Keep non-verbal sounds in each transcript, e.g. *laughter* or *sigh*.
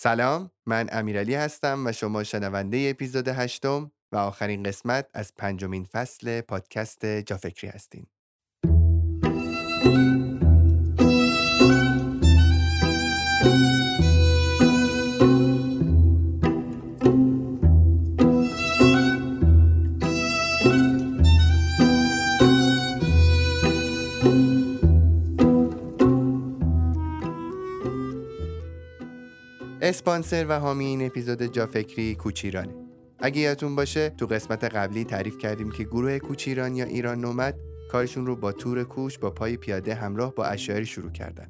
سلام من امیرعلی هستم و شما شنونده اپیزود هشتم و آخرین قسمت از پنجمین فصل پادکست جافکری هستین. اسپانسر و حامی این اپیزود جافکری کوچیرانه. اگه یادتون باشه تو قسمت قبلی تعریف کردیم که گروه کوچیران یا ایران نومد کارشون رو با تور کوش با پای پیاده همراه با اشعاری شروع کردن.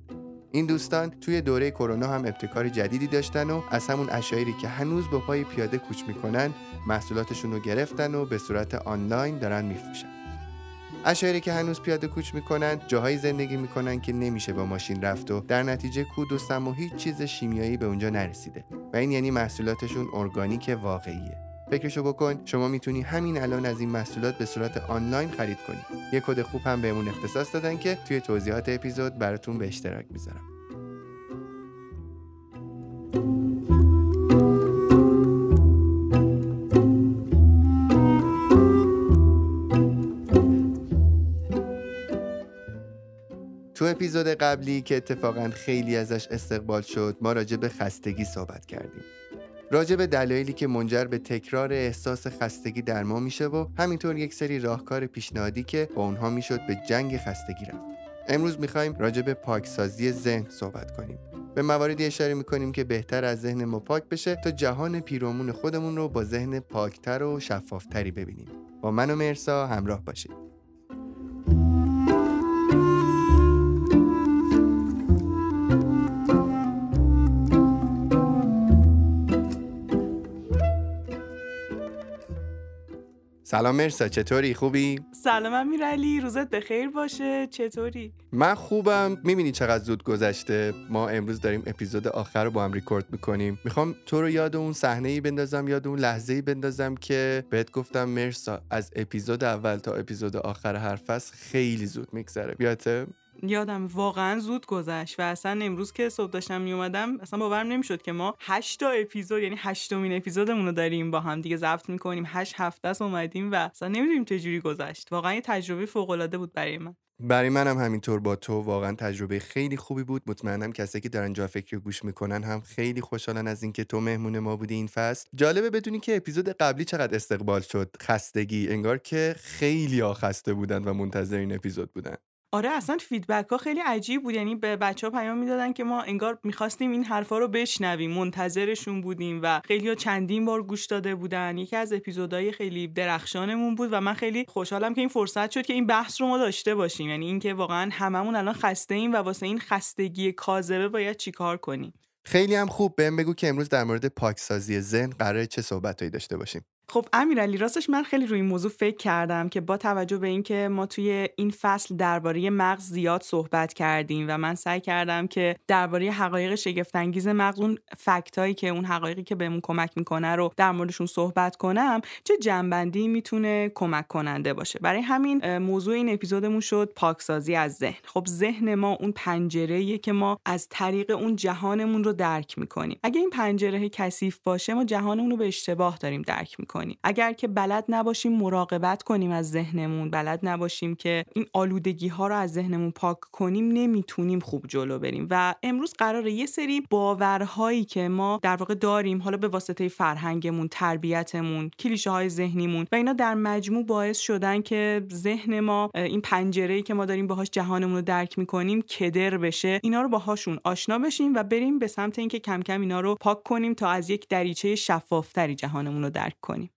این دوستان توی دوره کرونا هم ابتکار جدیدی داشتن و از همون اشعاری که هنوز با پای پیاده کوچ می‌کنن محصولاتشون رو گرفتن و به صورت آنلاین دارن میفروشن. اشعاری که هنوز پیاده کوچ می‌کنن جاهایی زندگی می‌کنن که نمیشه با ماشین رفت و در نتیجه کود و سم و هیچ چیز شیمیایی به اونجا نرسیده. و این یعنی محصولاتشون ارگانیک واقعیه. فکرشو بکن شما می‌تونی همین الان از این محصولات به صورت آنلاین خرید کنی. یه کد خوب هم بهمون اختصاص دادن که توی توضیحات اپیزود براتون به اشتراک می‌ذارم. تو اپیزود قبلی که اتفاقا خیلی ازش استقبال شد ما راجع به خستگی صحبت کردیم. راجع به دلایلی که منجر به تکرار احساس خستگی در ما میشه و همینطور یک سری راهکار پیشنهادی که با اونها می‌شد به جنگ خستگی رفت. امروز می‌خوایم راجع به پاکسازی ذهن صحبت کنیم. به مواردی اشاره می‌کنیم که بهتر از ذهن ما پاک بشه تا جهان پیرامون خودمون رو با ذهن پاکتر و شفافتری ببینیم. با من و مرسا همراه باشید. سلام مرسا چطوری؟ خوبی؟ سلام امیرعلی روزت بخیر باشه. چطوری؟ من خوبم. می‌بینی چقدر زود گذشته؟ ما امروز داریم اپیزود آخر رو با هم ریکورد می‌کنیم. می‌خوام تو رو یاد اون صحنه ای بندازم یاد اون لحظه ای بندازم که بهت گفتم مرسا از اپیزود اول تا اپیزود آخر هر فصل خیلی زود میگذره. بیاته یادم واقعا زود گذشت و اصلا امروز که صبح داشتم میومدم اصلا باورم نمی‌شد که ما هشت تا اپیزود یعنی هشتمین اپیزودمون رو داریم با هم دیگه ضبط می‌کنیم. هشت هفته است اومدیم و اصلا نمی‌دونیم چجوری گذشت. واقعا یه تجربه فوق العاده بود برای من. برای منم همینطور با تو واقعا تجربه خیلی خوبی بود. مطمئنم کسایی که دارن جا فکر گوش می‌کنن هم خیلی خوشحالن از اینکه تو مهمون ما بودی این فصل. جالبه بدونی که اپیزود قبلی چقدر استقبال شد. خستگی انگار که خیلی خسته بودن و منتظر این اپیزود بودن. آره اصلا فیدبک ها خیلی عجیب بود. یعنی به بچه ها پیام می‌دادن که ما انگار می‌خواستیم این حرفا رو بشنویم منتظرشون بودیم و خیلی ها چندین بار گوش داده بودن. یکی از اپیزودهای خیلی درخشانمون بود و من خیلی خوشحالم که این فرصت شد که این بحث رو ما داشته باشیم. یعنی اینکه واقعا هممون الان خسته ایم و واسه این خستگی کاذبه باید چیکار کنیم؟ خیلی هم خوب. بهم بگو که امروز در مورد پاکسازی ذهن قرار چه صحبتهایی داشته باشیم. خب امیرعلی راستش من خیلی روی این موضوع فکر کردم که با توجه به اینکه ما توی این فصل درباره مغز زیاد صحبت کردیم و من سعی کردم که درباره حقایق شگفتانگیز مغز اون فکتایی که اون حقایقی که بهمون کمک می‌کنه رو در موردشون صحبت کنم چه جنبندی می‌تونه کمک کننده باشه. برای همین موضوع این اپیزودمون شد پاکسازی از ذهن. خب ذهن ما اون پنجره که ما از طریق اون جهانمون رو درک می‌کنیم. اگه این پنجره کثیف باشه ما جهانمون رو به اشتباه داریم درک می‌کنیم. اگر که بلد نباشیم مراقبت کنیم از ذهنمون بلد نباشیم که این آلودگی ها رو از ذهنمون پاک کنیم نمی‌تونیم خوب جلو بریم. و امروز قراره یه سری باورهایی که ما در واقع داریم حالا به واسطه فرهنگمون تربیتمون کلیشه های ذهنیمون و اینا در مجموع باعث شدن که ذهن ما این پنجره که ما داریم باهاش جهانمون رو درک می‌کنیم کدر بشه. اینا رو باهاشون آشنا بشیم و بریم به سمت اینکه کم کم اینا رو پاک کنیم تا از یک دریچه شفافتری جهانمون رو درک کنیم.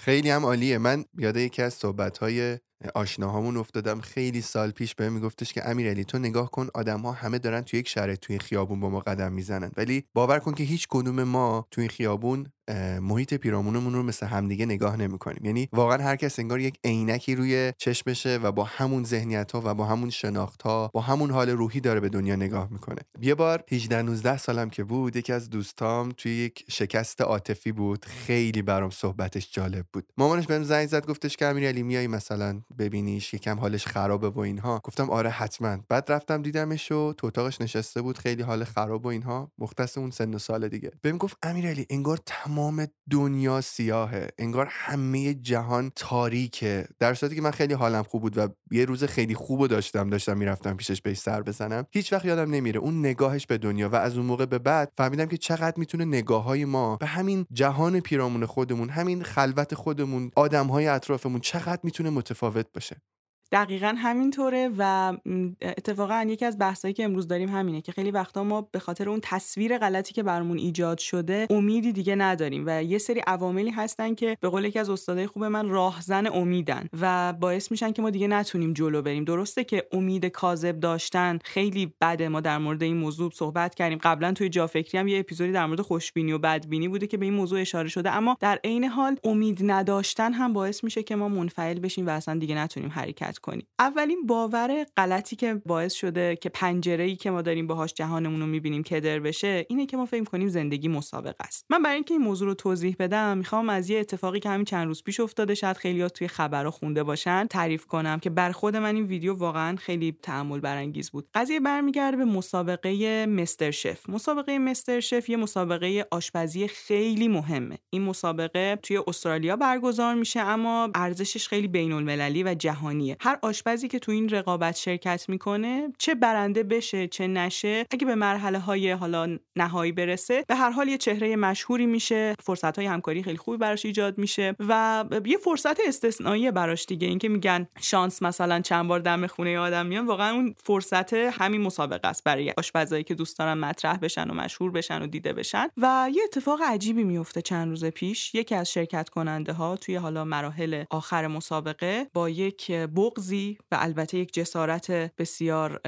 خیلی هم عالیه. من یاد یکی از صحبت‌های آشناهامون افتادم. خیلی سال پیش بهم میگفتش که امیرعلی تو نگاه کن آدم ها همه دارن توی یک شهر توی خیابون با ما قدم می‌زنن. ولی باور کن که هیچ کدوم ما توی خیابون محیط پیرامونمون رو مثل همدیگه نگاه نمی‌کنیم. یعنی واقعا هر کس انگار یک عینکی روی چشمشه و با همون ذهنیت ها و با همون شناخت ها با همون حال روحی داره به دنیا نگاه می‌کنه. یه بار 18 19 سالم که بود یکی از دوستام توی یک شکست عاطفی بود. خیلی برام صحبتش جالب بود. مامانش بهم زنگ زد گفتش که امیرعلی میای مثلا ببینیش یکم حالش خرابه و اینها. گفتم آره حتما. بعد رفتم دیدمش و تو اتاقش نشسته بود خیلی حال خراب و اینها. مختص اون سن و سال دیگه. بهم گفت امیرعلی انگار تمام دنیا سیاهه. انگار همه جهان تاریکه. در صورتی که من خیلی حالم خوب بود و یه روز خیلی خوب داشتم داشتم می‌رفتم پیشش بهش سر بزنم. هیچ وقت یادم نمیره. اون نگاهش به دنیا و از اون موقع به بعد فهمیدم که چقدر می‌تونه نگاه های ما به همین جهان پیرامون خودمون همین خلوت خودمون آدم های اطرافمون چقدر می‌تونه متفاوت باشه. دقیقا همینطوره و اتفاقا یکی از بحثایی که امروز داریم همینه که خیلی وقتا ما به خاطر اون تصویر غلطی که برامون ایجاد شده امیدی دیگه نداریم و یه سری عواملی هستن که به قول یکی از استادای خوب من راهزن امیدن و باعث میشن که ما دیگه نتونیم جلو بریم. درسته که امید کاذب داشتن خیلی بده. ما در مورد این موضوع صحبت کردیم. قبلا توی جا فکری هم یه اپیزودی در مورد خوشبینی و بدبینی بوده که به این موضوع اشاره شده. اما در عین حال امید نداشتن هم باعث میشه که ما منفعل بشیم و اصلا دیگه نتونیم حرکت کنیم اولین باور غلطی که باعث شده که پنجره ای که ما داریم باهاش جهانمون رو می‌بینیم کدر بشه اینه که ما فکر کنیم زندگی مسابقه است. من برای اینکه این موضوع رو توضیح بدم می‌خوام از یه اتفاقی که همین چند روز پیش افتاده شاید خیلیات توی خبرها خونده باشن تعریف کنم که بر خود من این ویدیو واقعا خیلی تعامل برانگیز بود. قضیه برمیگرده به مسابقه مستر شف. مسابقه مستر شف یه مسابقه آشپزی خیلی مهمه. این مسابقه توی استرالیا برگزار میشه اما ارزشش خیلی بین المللی و جهانیه. هر آشپزی که تو این رقابت شرکت می‌کنه چه برنده بشه چه نشه اگه به مرحله های حالا نهایی برسه به هر حال یه چهره مشهوری میشه فرصت های همکاری خیلی خوبی براش ایجاد میشه و یه فرصت استثنایی براش دیگه. اینکه میگن شانس مثلا چند بار دم خونه آدم میان واقعا اون فرصت همین مسابقه است برای آشپزایی که دوست دارن مطرح بشن و مشهور بشن و دیده بشن. و یه اتفاق عجیبی میفته چند روز پیش. یکی از شرکت کننده ها توی حالا مراحل آخر مسابقه با یک بغزی و البته یک جسارت بسیار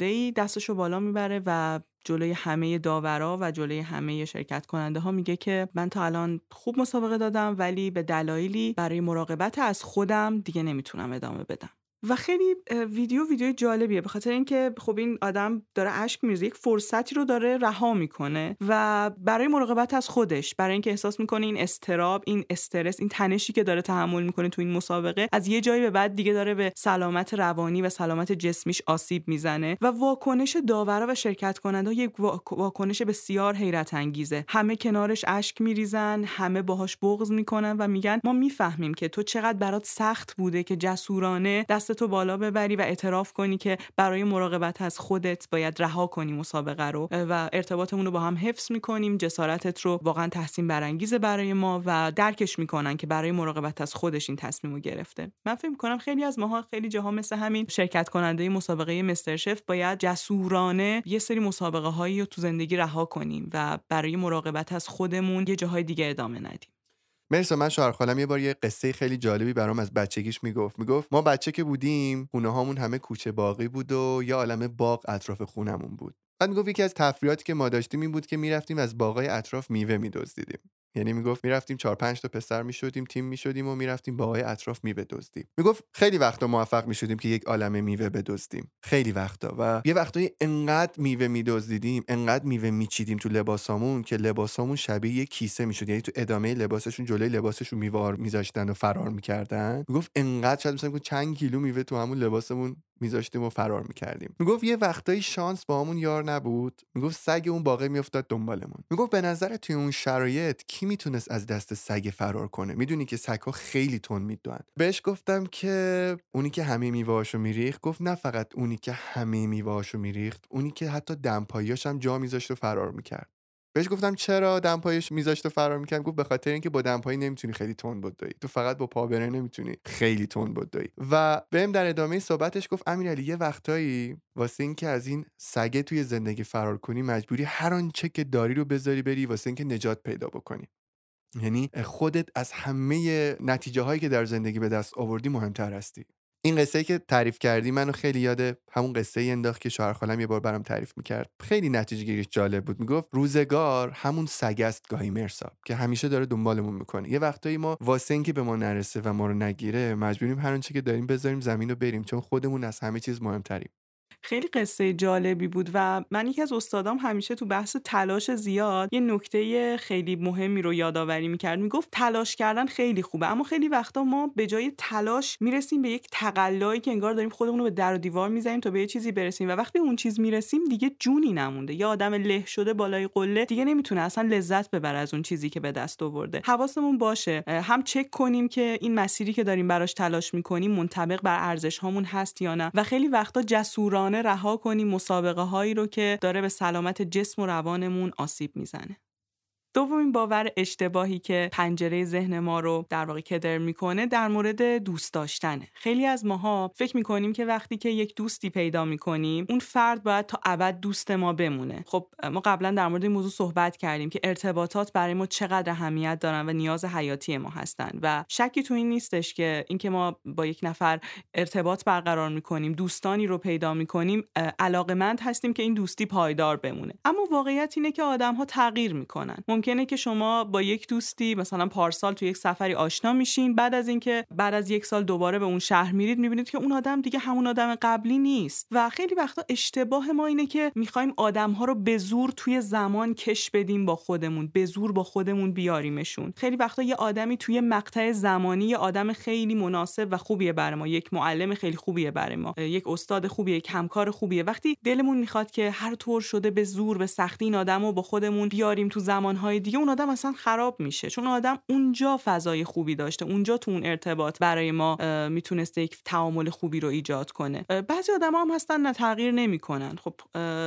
ای دستشو بالا می‌بره و جلوی همه داورا و جلوی همه شرکت کننده ها میگه که من تا الان خوب مسابقه دادم ولی به دلایلی برای مراقبت از خودم دیگه نمی‌تونم ادامه بدم. و خیلی ویدیو ویدیو جالبیه. به خاطر اینکه خب این آدم داره اشک میریزه یک فرصتی رو داره رها می‌کنه و برای مراقبت از خودش برای اینکه احساس می‌کنه این استراب این استرس این تنشی که داره تحمل می‌کنه تو این مسابقه از یه جایی به بعد دیگه داره به سلامت روانی و سلامت جسمیش آسیب می‌زنه و واکنش داورا و شرکت کننده یک واکنش بسیار حیرت انگیزه. همه کنارش اشک میریزن همه باهاش بغض می‌کنن و میگن ما می‌فهمیم که تو چقدر برات سخت بوده که جسورانه دست تو بالا ببری و اعتراف کنی که برای مراقبت از خودت باید رها کنی مسابقه رو. و ارتباطمون رو با هم حفظ می‌کنیم. جسارتت رو واقعا تحسین برانگیزه برای ما و درکش می‌کنن که برای مراقبت از خودش این تصمیم رو گرفته. من فکر می‌کنم خیلی از ماها خیلی جاها مثل همین شرکت کننده مسابقه مستر شف باید جسورانه یه سری مسابقه هایی رو تو زندگی رها کنیم و برای مراقبت از خودمون یه جاهای دیگه ادامه ندیم. مرسا من شوهر خالم یه بار یه قصه خیلی جالبی برام از بچگیش می‌گفت. می‌گفت ما بچه که بودیم خونه هامون همه کوچه باقی بود و یه عالم باغ اطراف خونمون بود. بعد می‌گفت یکی از تفریحاتی که ما داشتیم این بود که می‌رفتیم از باغای اطراف میوه میدزدیدیم. یعنی می‌گفت می‌رفتیم چهار پنج تا پسر می‌شدیم تیم می‌شدیم و می‌رفتیم باغای اطراف میوه دزدیم. می‌گفت خیلی وقتا موفق می‌شدیم که یک عالمه میوه بدزدیم. خیلی وقتا و یه وقتایی انقدر میوه میدزدیدیم انقدر میوه میچیدیم تو لباسامون که لباسامون شبیه یه کیسه می‌شد. یعنی تو ادامه لباسشون جلوی لباسشون میوار میذاشتن و فرار می‌کردن. می‌گفت انقدر شاید مثلا چند کیلو میوه تو همون لباسمون میذاشتیم و فرار می‌کردیم. می‌گفت یه وقتایی شانس با همون یار نبود. می‌گفت سگ اون باقی میافتاد دنبالمون. می‌گفت به نظر توی اون شرایط کی می‌تونست از دست سگ فرار کنه؟ می‌دونی که سگها خیلی تون می‌دوند. بهش گفتم که اونی که همه میوهاشو میریخت گفت نه فقط اونی که همه میوهاشو میریخت اونی که حتی دمپاییاش هم جا میذاشت و فرار می‌کرد. بهش گفتم چرا دمپایش میذاشت و فرار می‌کرد؟ گفت به خاطر اینکه با دمپایی نمی‌تونی خیلی تون بدوی تو فقط با پابره نمی‌تونی خیلی تون بدوی و بهم در ادامه صحبتش گفت امیرعلی یه وقتایی واسه اینکه از این سگه توی زندگی فرار کنی مجبوری هر آنچه که داری رو بذاری بری واسه اینکه نجات پیدا بکنی. یعنی خودت از همه نتیجه هایی که در زندگی به دست آوردی مهمتر هستی. این قصه که تعریف کردی منو خیلی یاد همون قصه ای انداخت که شوهر خالم یه بار برام تعریف می‌کرد. خیلی نتیجه گیریش جالب بود. می‌گفت روزگار همون سگست گاهی مرسا که همیشه داره دنبالمون می‌کنه. یه وقتایی ما واسه اینکه به ما نرسه و ما رو نگیره مجبوریم هر آنچه که داریم بذاریم زمین رو بریم چون خودمون از همه چیز مهمتریم. خیلی قصه جالبی بود و من یکی از استادام همیشه تو بحث تلاش زیاد یه نکته خیلی مهمی رو یادآوری می‌کرد. می‌گفت تلاش کردن خیلی خوبه اما خیلی وقتا ما به جای تلاش می‌رسیم به یک تقلایی که انگار داریم خودمون رو به در و دیوار می‌زنیم تا به یه چیزی برسیم و وقتی اون چیز می‌رسیم دیگه جونی نمونده. یا آدم له شده بالای قله دیگه نمی‌تونه اصلا لذت ببره از اون چیزی که به دست آورده. حواسمون باشه هم چک کنیم که این مسیری که داریم براش تلاش می‌کنیم منطبق بر ارزش هامون هست یا نه. و خیلی وقتا جسورانه رها کنیم مسابقه هایی رو که داره به سلامت جسم و روانمون آسیب می‌زنه. دومین باور اشتباهی که پنجره ذهن ما رو در واقع کدر می‌کنه در مورد دوست داشتنه. خیلی از ماها فکر می‌کنیم که وقتی که یک دوستی پیدا می‌کنیم اون فرد باید تا ابد دوست ما بمونه. خب ما قبلا در مورد این موضوع صحبت کردیم که ارتباطات برای ما چقدر اهمیت دارن و نیاز حیاتی ما هستن و شکی تو این نیستش که اینکه ما با یک نفر ارتباط برقرار می‌کنیم دوستانی رو پیدا می‌کنیم علاقمند هستیم که این دوستی پایدار بمونه. اما واقعیت اینه که آدم ها تغییر می‌کنن. ممکنه که شما با یک دوستی مثلا پارسال تو یک سفری آشنا میشین بعد از اینکه بعد از یک سال دوباره به اون شهر میرید می‌بینید که اون آدم دیگه همون آدم قبلی نیست. و خیلی وقتا اشتباه ما اینه که می‌خوایم آدم ها رو به زور توی زمان کش بدیم با خودمون به زور با خودمون بیاریمشون. خیلی وقتا یه آدمی توی مقطع زمانی یه آدم خیلی مناسب و خوبیه برای ما یک معلم خیلی خوبیه برای ما یک استاد خوبیه یک همکار خوبیه. وقتی دلمون می‌خواد که هر طور شده به زور به سختی این آدم رو با خودمون بیاریم تو زمانهای دیگه اون آدم اصلا خراب میشه. چون آدم اونجا فضای خوبی داشته اونجا تو اون ارتباط برای ما می‌تونسته یک تعامل خوبی رو ایجاد کنه. بعضی آدم هم هستن نه تغییر نمی‌کنن. خب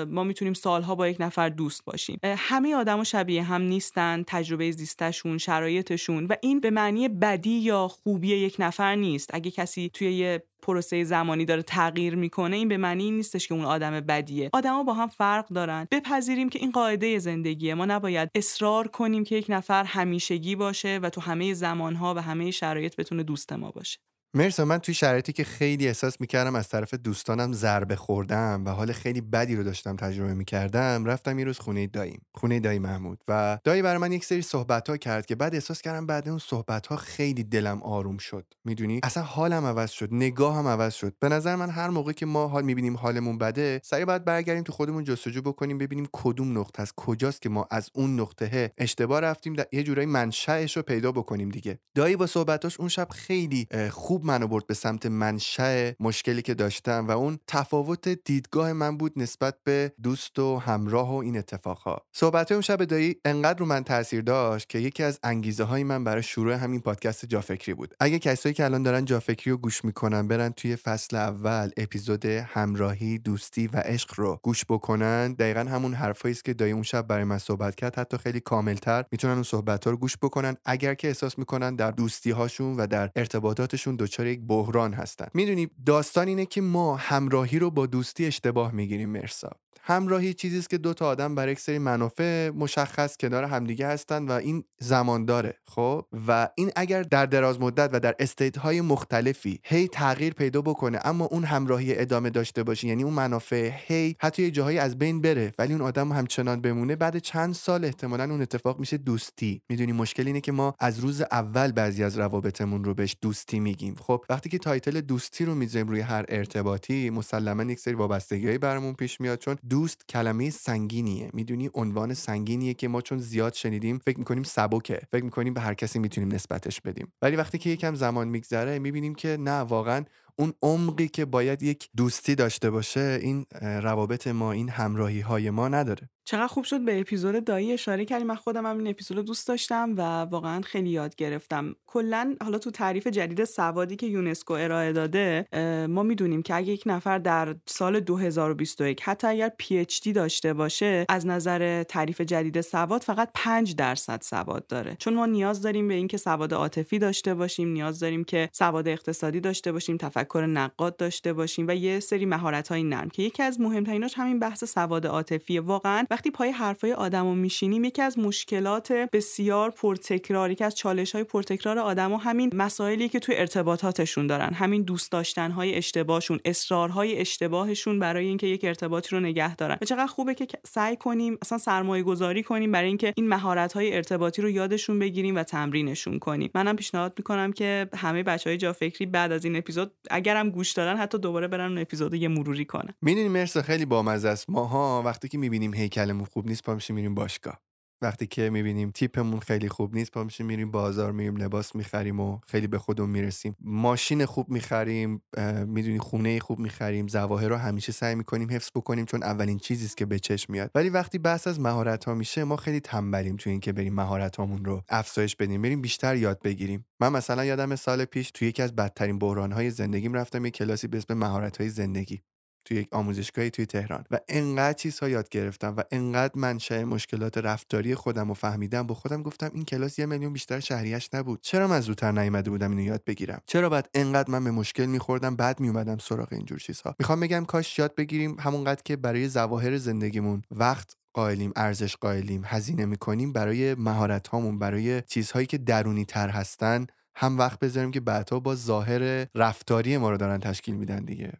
ما می‌تونیم سالها با یک نفر دوست باشیم. همه آدما شبیه هم نیستن تجربه زیستشون شرایطشون و این به معنی بدی یا خوبی یک نفر نیست. اگه کسی توی یه پروسه زمانی داره تغییر می‌کنه این به معنی نیستش که اون آدم بدیه. آدما با هم فرق دارن. بپذیریم که این قاعده زندگیه. ما نباید اصرار کنیم که یک نفر همیشگی باشه و تو همه زمانها و همه شرایط بتونه دوست ما باشه. مرسا من توی شرایطی که خیلی احساس می‌کردم از طرف دوستانم ضربه خوردم و حال خیلی بدی رو داشتم تجربه می‌کردم رفتم یه روز خونه داییم خونه دایی محمود و دایی برای من یک سری صحبت ها کرد که بعد احساس کردم بعد اون صحبت ها خیلی دلم آروم شد. می‌دونی؟ اصلا حالم عوض شد نگاهم عوض شد. به نظر من هر موقع که ما حال می‌بینیم حالمون بده سعی باید برگردیم تو خودمون جستجو بکنیم ببینیم کدوم نقطه از کجاست که ما از اون نقطه اشتباه رفتیم یه جورایی منشأش رو پیدا بکنیم دیگه. دایی با صحبتاش اون شب خیلی خوب خوب منو برد به سمت منشأ مشکلی که داشتم و اون تفاوت دیدگاه من بود نسبت به دوست و همراه و این اتفاقها. صحبت اون شب دایی انقدر رو من تاثیر داشت که یکی از انگیزه های من برای شروع همین پادکست جافکری بود. اگه کسایی که الان دارن جافکری رو گوش می‌کنن برن توی فصل اول اپیزود همراهی دوستی و عشق رو گوش بکنن دقیقا همون حرفایی است که دایی اون شب برای من صحبت کرد. حتی خیلی کاملتر می‌تونن اون صحبت ها رو گوش بکنن. اگر که احساس می‌کنن در دوستی هاشون و در ارتباطاتشون دچار یک بحران هستن. می‌دونی داستان اینه که ما همراهی رو با دوستی اشتباه می‌گیریم مرسا. همراهی چیزی است که دو تا آدم برای یک سری منافع مشخص کنار همدیگه هستن و این زمان داره خب؟ و این اگر در دراز مدت و در state های مختلفی هی تغییر پیدا بکنه اما اون همراهی ادامه داشته باشه یعنی اون منافع هی حتی یه جاهایی از بین بره ولی اون آدم همچنان بمونه بعد چند سال احتمالا اون اتفاق میشه دوستی. می‌دونی مشکل اینه که ما از روز اول بعضی از روابطمون رو بهش دوستی میگیم. خب وقتی که title دوستی رو می‌ذاریم روی هر ارتباطی مسلما یک سری وابستگیایی برامون پیش میاد چون دوست کلمه سنگینیه. می‌دونی عنوان سنگینیه که ما چون زیاد شنیدیم فکر می‌کنیم سبکه. فکر می‌کنیم به هر کسی می‌تونیم نسبتش بدیم. ولی وقتی که یکم زمان میگذره می‌بینیم که نه واقعا اون عمقی که باید یک دوستی داشته باشه این روابط ما این همراهی های ما نداره. چقدر خوب شد به اپیزود دایی اشاره کردیم من خودم هم این اپیزود دوست داشتم و واقعا خیلی یاد گرفتم. کلا حالا تو تعریف جدید سوادی که یونسکو ارائه داده ما می‌دونیم که اگه یک نفر در سال 2021 حتی اگر پی اچ دی داشته باشه از نظر تعریف جدید سواد فقط 5 درصد سواد داره. چون ما نیاز داریم به اینکه سواد عاطفی داشته باشیم نیاز داریم که سواد اقتصادی داشته باشیم تفکر نقاد داشته باشیم و یه سری مهارت های نرم که یکی از مهمتریناش همین بحث سواد عاطفی. واقعا وقتی پای حرفای آدمو میشینیم یکی از مشکلات بسیار پرتکرار یکی از چالش های پرتکرار آدما همین مسائلی که توی ارتباطاتشون دارن. همین دوست داشتن های اشتباهشون اصرارهای اشتباهشون برای اینکه یک ارتباطی رو نگه دارن. و چقدر خوبه که سعی کنیم اصلا سرمایه گذاری کنیم برای اینکه این مهارت های ارتباطی رو یادشون بگیریم و تمرینشون کنیم. منم پیشنهاد می‌کنم که همه بچه های جا فکری بعد از این اپیزود اگرم گوش دادن حتی دوباره برن اون اپیزود یه مروری کنن. می‌دونی مرسا خیلی بامزه است. ماها وقتی که می‌بینیم هیکلمون خوب نیست پا میریم باشگاه. وقتی که می‌بینیم تیپمون خیلی خوب نیست پا میشیم میریم بازار میریم لباس می‌خریم و خیلی به خودمون می‌رسیم. ماشین خوب می‌خریم می‌دونی خونه خوب می‌خریم ظواهر رو همیشه سعی می‌کنیم حفظ بکنیم چون اولین چیزی است که به چشم میاد. ولی وقتی بحث از مهارت ها میشه ما خیلی تنبلیم تو اینکه بریم مهارت هامون رو افزایش بدیم بریم بیشتر یاد بگیریم. من مثلا یادم سال پیش توی یکی از بدترین بحران های زندگیم رفتم یه کلاسی به اسم مهارت های زندگی. توی یک آموزشگاهی توی تهران. و انقدر چیزها یاد گرفتم و انقدر منشأ مشکلات رفتاری خودم رو فهمیدم با خودم گفتم این کلاس یه میلیون بیشتر شهریش نبود. چرا من زودتر نیومده بودم اینو یاد بگیرم؟ چرا بعد انقدر من به مشکل میخوردم بعد میومدم سراغ اینجور چیزها؟ می‌خوام بگم کاش یاد بگیریم همونقدر که برای ظواهر زندگیمون وقت قائلیم ارزش قائلیم هزینه می‌کنیم برای مهارت هامون برای چیزهایی که درونی تر هستن هم وقت بذاریم که بعدها با ظاهر رفتاری ما رو دارن تشکیل میدن دیگه.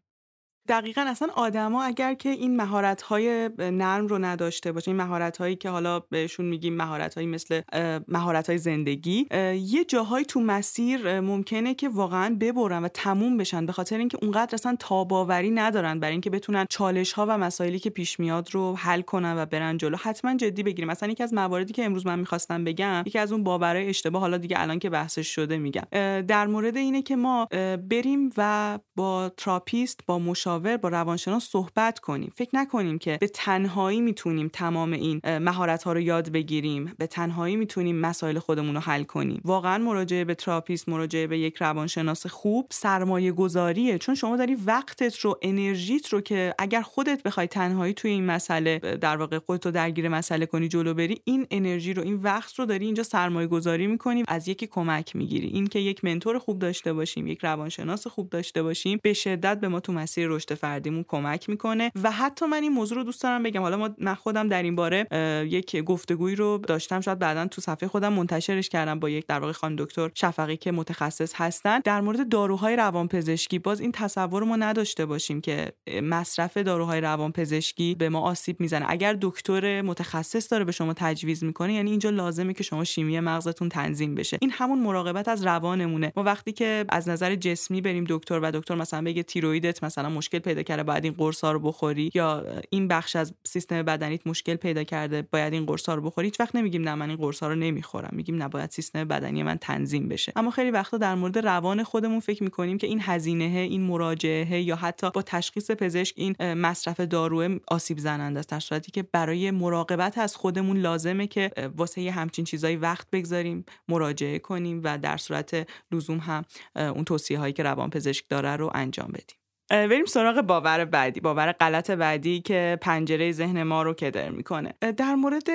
دقیقا اصلا آدما اگر که این مهارت های نرم رو نداشته باشه این مهارت هایی که حالا بهشون میگیم مهارت هایی مثل مهارت های زندگی یه جاهایی تو مسیر ممکنه که واقعا ببرن و تموم بشن به خاطر اینکه اونقدر اصلا تاباوری ندارن برای اینکه بتونن چالش ها و مسائلی که پیش میاد رو حل کنن و برن جلو. حتما جدی بگیریم. مثلا یکی از مواردی که امروز من می‌خواستم بگم یکی از اون باورهای اشتباه حالا دیگه الان که بحثش شده میگم. در مورد اینه که ما بریم و با تراپیست با مشاور با روانشناس صحبت کنیم. فکر نکنیم که به تنهایی می‌تونیم تمام این مهارت ها رو یاد بگیریم. به تنهایی می‌تونیم مسائل خودمون رو حل کنیم. واقعا مراجعه به تراپیست مراجعه به یک روانشناس خوب سرمایه گذاریه چون شما داری وقتت رو انرژیت رو که اگر خودت بخوای تنهایی توی این مسئله در واقع خودت رو درگیر مسئله کنی جلو بری این انرژی رو این وقت رو داری اینجا سرمایه گذاری می‌کنیم از یکی کمک می‌گیری. این که یک منتور خوب داشته باشیم یک روانشناس خوب داشته باشیم به شدت به ما تو مسیر رشد فردیمون کمک می‌کنه. و حتی من این موضوع رو دوست دارم بگم. حالا ما من خودم در این باره یک گفتگویی رو داشتم. شاید بعدا تو صفحه خودم منتشرش کردم با یک در واقع خانم دکتر شفقی که متخصص هستن. در مورد داروهای روانپزشکی باز این تصور ما نداشته باشیم که مصرف داروهای روانپزشکی به ما آسیب می‌زنه. اگر دکتر متخصص داره به شما تجویز می‌کنه یعنی اینجا لازمه که شما شیمی مغزتون تنظیم بشه. این همون مراقبت از روانمونه. ما وقتی که از نظر جسمی بریم دکتر و دکتر مثلا بگه تیرویدت مثلا مشکل پیدا کرده باید این قرص ها رو بخوری؟ یا این بخش از سیستم بدنیت مشکل پیدا کرده باید این قرص ها رو بخوری؟ هیچ وقت نمیگیم نه من این قرص ها رو نمی‌خورم. میگیم نباید سیستم بدنی من تنظیم بشه. اما خیلی وقتا در مورد روان خودمون فکر می‌کنیم که این هزینه این مراجعه یا حتی با تشخیص پزشک این مصرف دارو آسیب زننده است. در صورتی که برای مراقبت از خودمون لازمه که واسه یه همچین چیزایی وقت بگذاریم مراجعه کنیم و در صورت لزوم هم اون توصیه هایی که روان پزشک داره رو انجام بدیم. بریم سراغ باور بعدی باور غلط بعدی که پنجره ذهن ما رو کدر می‌کنه. در مورد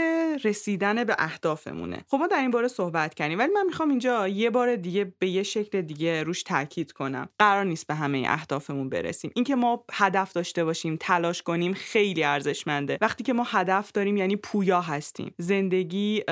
رسیدن به اهدافمونه. خب ما در این باره صحبت کردیم ولی من می‌خوام اینجا یه بار دیگه به یه شکل دیگه روش تاکید کنم. قرار نیست به همه اهدافمون برسیم. اینکه ما هدف داشته باشیم تلاش کنیم خیلی ارزشمنده. وقتی که ما هدف داریم یعنی پویا هستیم. زندگی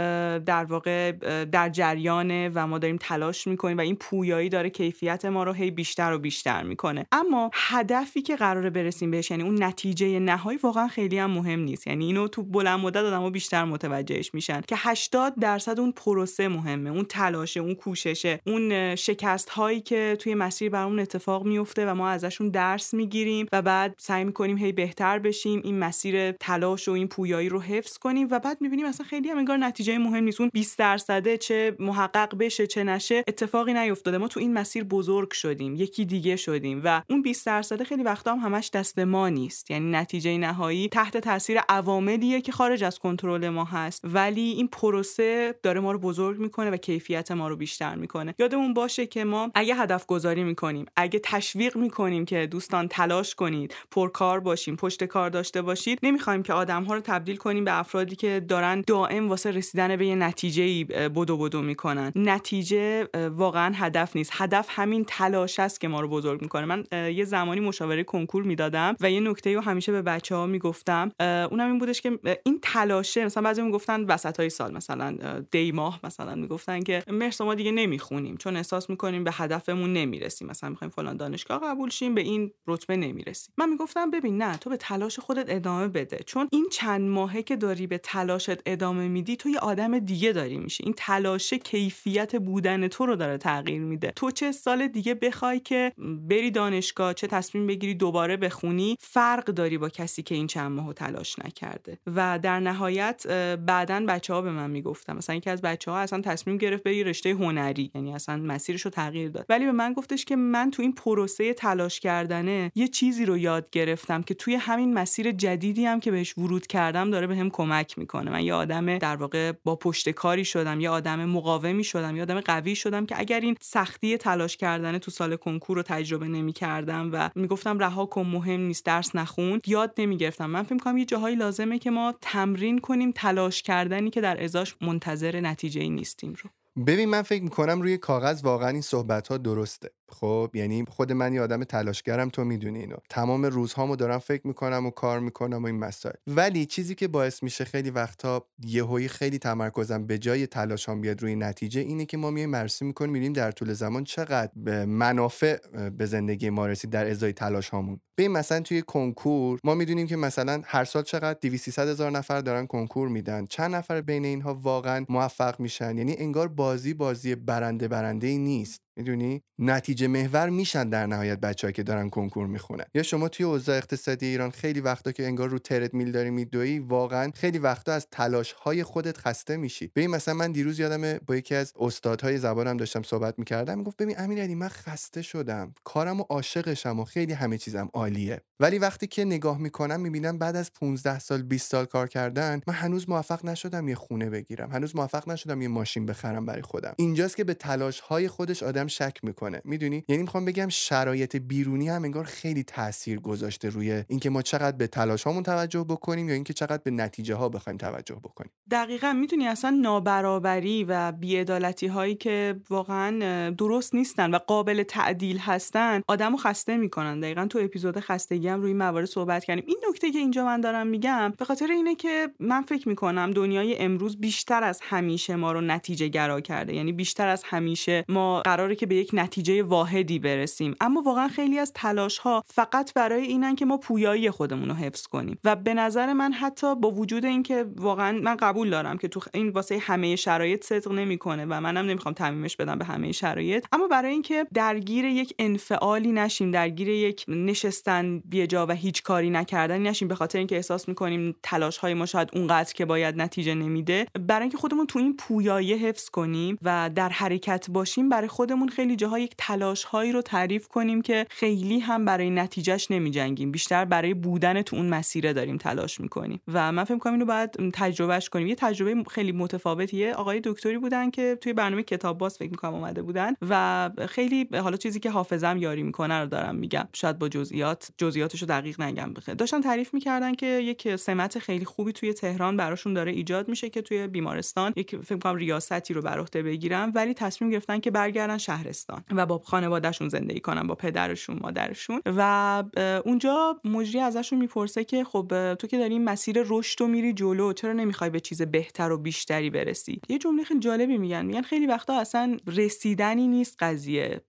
در واقع در جریانه و ما داریم تلاش می‌کنیم و این پویایی داره کیفیت ما رو هی بیشتر و بیشتر می‌کنه. اما هدفی که قراره برسیم بهش یعنی اون نتیجه نهایی واقعا خیلی هم مهم نیست. یعنی اینو تو بلند مدت آدمو بیشتر متوجهش میشن که 80 درصد اون پروسه مهمه اون تلاشه اون کوششه اون شکست هایی که توی مسیر برامون اتفاق میفته و ما ازشون درس می‌گیریم و بعد سعی می‌کنیم هی بهتر بشیم این مسیر تلاش و این پویایی رو حفظ کنیم و بعد می‌بینیم اصلا خیلی هم انگار نتیجه مهم نیست. اون 20 درصده چه محقق بشه چه نشه اتفاقی نیفتاده. ما تو این مسیر بزرگ شدیم یکی دیگه شدیم و اون 20 درصد خیلی وقتا هم همش دست ما نیست. یعنی نتیجه نهایی تحت تاثیر عواملیه که خارج از کنترل ما هست. ولی این پروسه داره ما رو بزرگ می‌کنه و کیفیت ما رو بیشتر می‌کنه. یادمون باشه که ما اگه هدف گذاری می‌کنیم اگه تشویق می‌کنیم که دوستان تلاش کنید پرکار باشیم پشت کار داشته باشید نمی‌خوایم که آدم ها رو تبدیل کنیم به افرادی که دارن دائم واسه رسیدن به یه نتیجه بدو بدو می‌کنن. نتیجه واقعا هدف نیست. هدف همین تلاش است که ما رو بزرگ می‌کنه. من یه زمانی مشاوره کنکور می‌دادم و یه نکته رو همیشه به بچه ها می‌گفتم اونم این بودش که این تلاشه مثلا بعضی می‌گفتن وسط های سال مثلا دی ماه مثلا می‌گفتن که مرس ما دیگه نمی‌خونیم چون احساس می‌کنیم به هدفمون نمی‌رسیم مثلا می‌خوایم فلان دانشگاه قبول شیم به این رتبه نمی‌رسیم. من می‌گفتم ببین نه تو به تلاش خودت ادامه بده چون این چند ماهه که داری به تلاشت ادامه میدی تو یه آدم دیگه داری میشی. این تلاش کیفیت بودن تو رو داره تغییر میده. تو چه سال دیگه بخوای که بری دانشگاه چه تصمیم بگیری دوباره بخونی فرق داری با کسی که این چند ماه تلاش نکرده. و در نهایت بعدا بچه ها به من می‌گفتم مثلا یکی از بچه ها اصلا تصمیم گرفت بری رشته هنری یعنی اصلا مسیرش رو تغییر داد. ولی به من گفتش که من تو این پروسه تلاش کردنه یه چیزی رو یاد گرفتم که توی همین مسیر جدیدی هم که بهش ورود کردم داره به هم کمک می‌کنه. من یه آدم در واقع با پشت کاری شدم یه آدم مقاومی شدم یه آدم قوی شدم که اگر این سختی تلاش کردن تو سال کنکور رو تجربه نمی کردم می‌گفتم رها کن مهم نیست درس نخون. یاد نمی گرفتم من فکر کنم یه جاهایی لازمه که ما تمرین کنیم تلاش کردنی که در ازاش منتظر نتیجه ای نیستیم رو. ببین من فکر می‌کنم روی کاغذ واقعا این صحبت ها درسته. خب یعنی خود من یه آدم تلاشگرم تو می‌دونی اینو. تمام روزهامو دارم فکر می‌کنم و کار می‌کنم و این مسائل. ولی چیزی که باعث میشه خیلی وقتا یهویی خیلی تمرکزم به جای تلاشام بیاد روی نتیجه اینه که ما میایم مرسی می‌کنیم می‌بینیم در طول زمان چقدر به منافع به زندگی ما رسید در ازای تلاش هامون ببین مثلا توی کنکور ما می‌دونیم که مثلا هر سال چقدر 200 هزار نفر دارن کنکور میدن. چند نفر بین اینها واقعا موفق میشن؟ یعنی انگار بازی بازی برنده برنده ای نیست. می‌دونی؟ نتیجه محور میشن در نهایت بچه‌ها که دارن کنکور می‌خونن. یا شما توی اوضاع اقتصادی ایران خیلی وقتا که انگار رو ترد میل داری میدوی واقعا خیلی وقتا از تلاش های خودت خسته میشی. ببین مثلا من دیروز یادم با یکی از استادهای زبانم داشتم صحبت می‌کردم می‌گفت ببین امیر علی من خسته شدم. کارم و عاشقشم و خیلی همه چیزم عالیه. ولی وقتی که نگاه می‌کنم می‌بینم بعد از 15 سال 20 سال کار کردن من هنوز موفق نشدم یه خونه بگیرم. هنوز موفق نشدم یه ماشین بخرم برای خودم. اینجاست که به تلاش های خودش آدم شک می‌کنه. می‌دونی؟ یعنی می‌خوام بگم شرایط بیرونی هم انگار خیلی تاثیر گذاشته روی اینکه ما چقدر به تلاش هامون توجه بکنیم یا اینکه چقدر به نتیجه ها بخوایم توجه بکنیم. دقیقا می‌دونی اصلا نابرابری و بیعدالتی هایی که واقعا درست نیستن و قابل تعدیل هستن آدمو خسته می‌کنن. دقیقا تو اپیزود خستگی هم روی موارد صحبت کردیم. این نکته که اینجا من دارم میگم به خاطر اینه که من فکر می‌کنم دنیای امروز بیشتر از همیشه ما رو نتیجه گرا کرده. یعنی بیشتر از همیشه ما قراره که به یک نتیجه واحدی برسیم. اما واقعا خیلی از تلاش ها فقط برای اینن که ما پویایی خودمون رو حفظ کنیم. و به نظر من حتی با وجود اینکه واقعا من قبول دارم که تو این واسه همه شرایط صدق نمی‌کنه و منم نمی‌خوام تعمیمش بدم به همه شرایط اما برای اینکه درگیر یک انفعالی نشیم درگیر یک نشستن بیجا و هیچ کاری نکردن نشیم به خاطر اینکه احساس می‌کنیم تلاش های ما شاید اونقدر که باید نتیجه نمیده برای اینکه خودمون تو این پویایی حفظ کنیم و در حرکت باشیم برای خودمون خیلی جاها یک تلاش هایی رو تعریف کنیم که خیلی هم برای نتیجهش نمی جنگیم بیشتر برای بودن تو اون مسیره داریم تلاش می‌کنیم. و من فکر کنم اینو باید تجربهش کنیم. یه تجربه خیلی متفاوتیه. آقای دکتری بودن که توی برنامه کتاب باز فکر می‌کنم اومده بودن و خیلی حالا چیزی که حافظم یاری می‌کنه رو دارم میگم. شاید با جزئیات جزئیاتش رو دقیق نگم بخیر داشتن تعریف می‌کردن که یک سمت خیلی خوبی توی تهران براشون داره ایجاد میشه که توی بیمارستان یک فکر کنم ریاستی رو بر عهده بگیرن. ولی تصمیم گرفتن که برگردن شهرستان و با خانوادهشون زندگی کنن با پدرشون مادرشون و اونجا مجری ازشون می‌پرسه که خب تو که داری مسیر رشد و میری جلو چرا نمی‌خوای به چیز بهتر و بیشتری برسی؟ یه جمله خیلی جالبی میگن میگن خیلی وقتا اصلا رسیدنی نیست قضیه.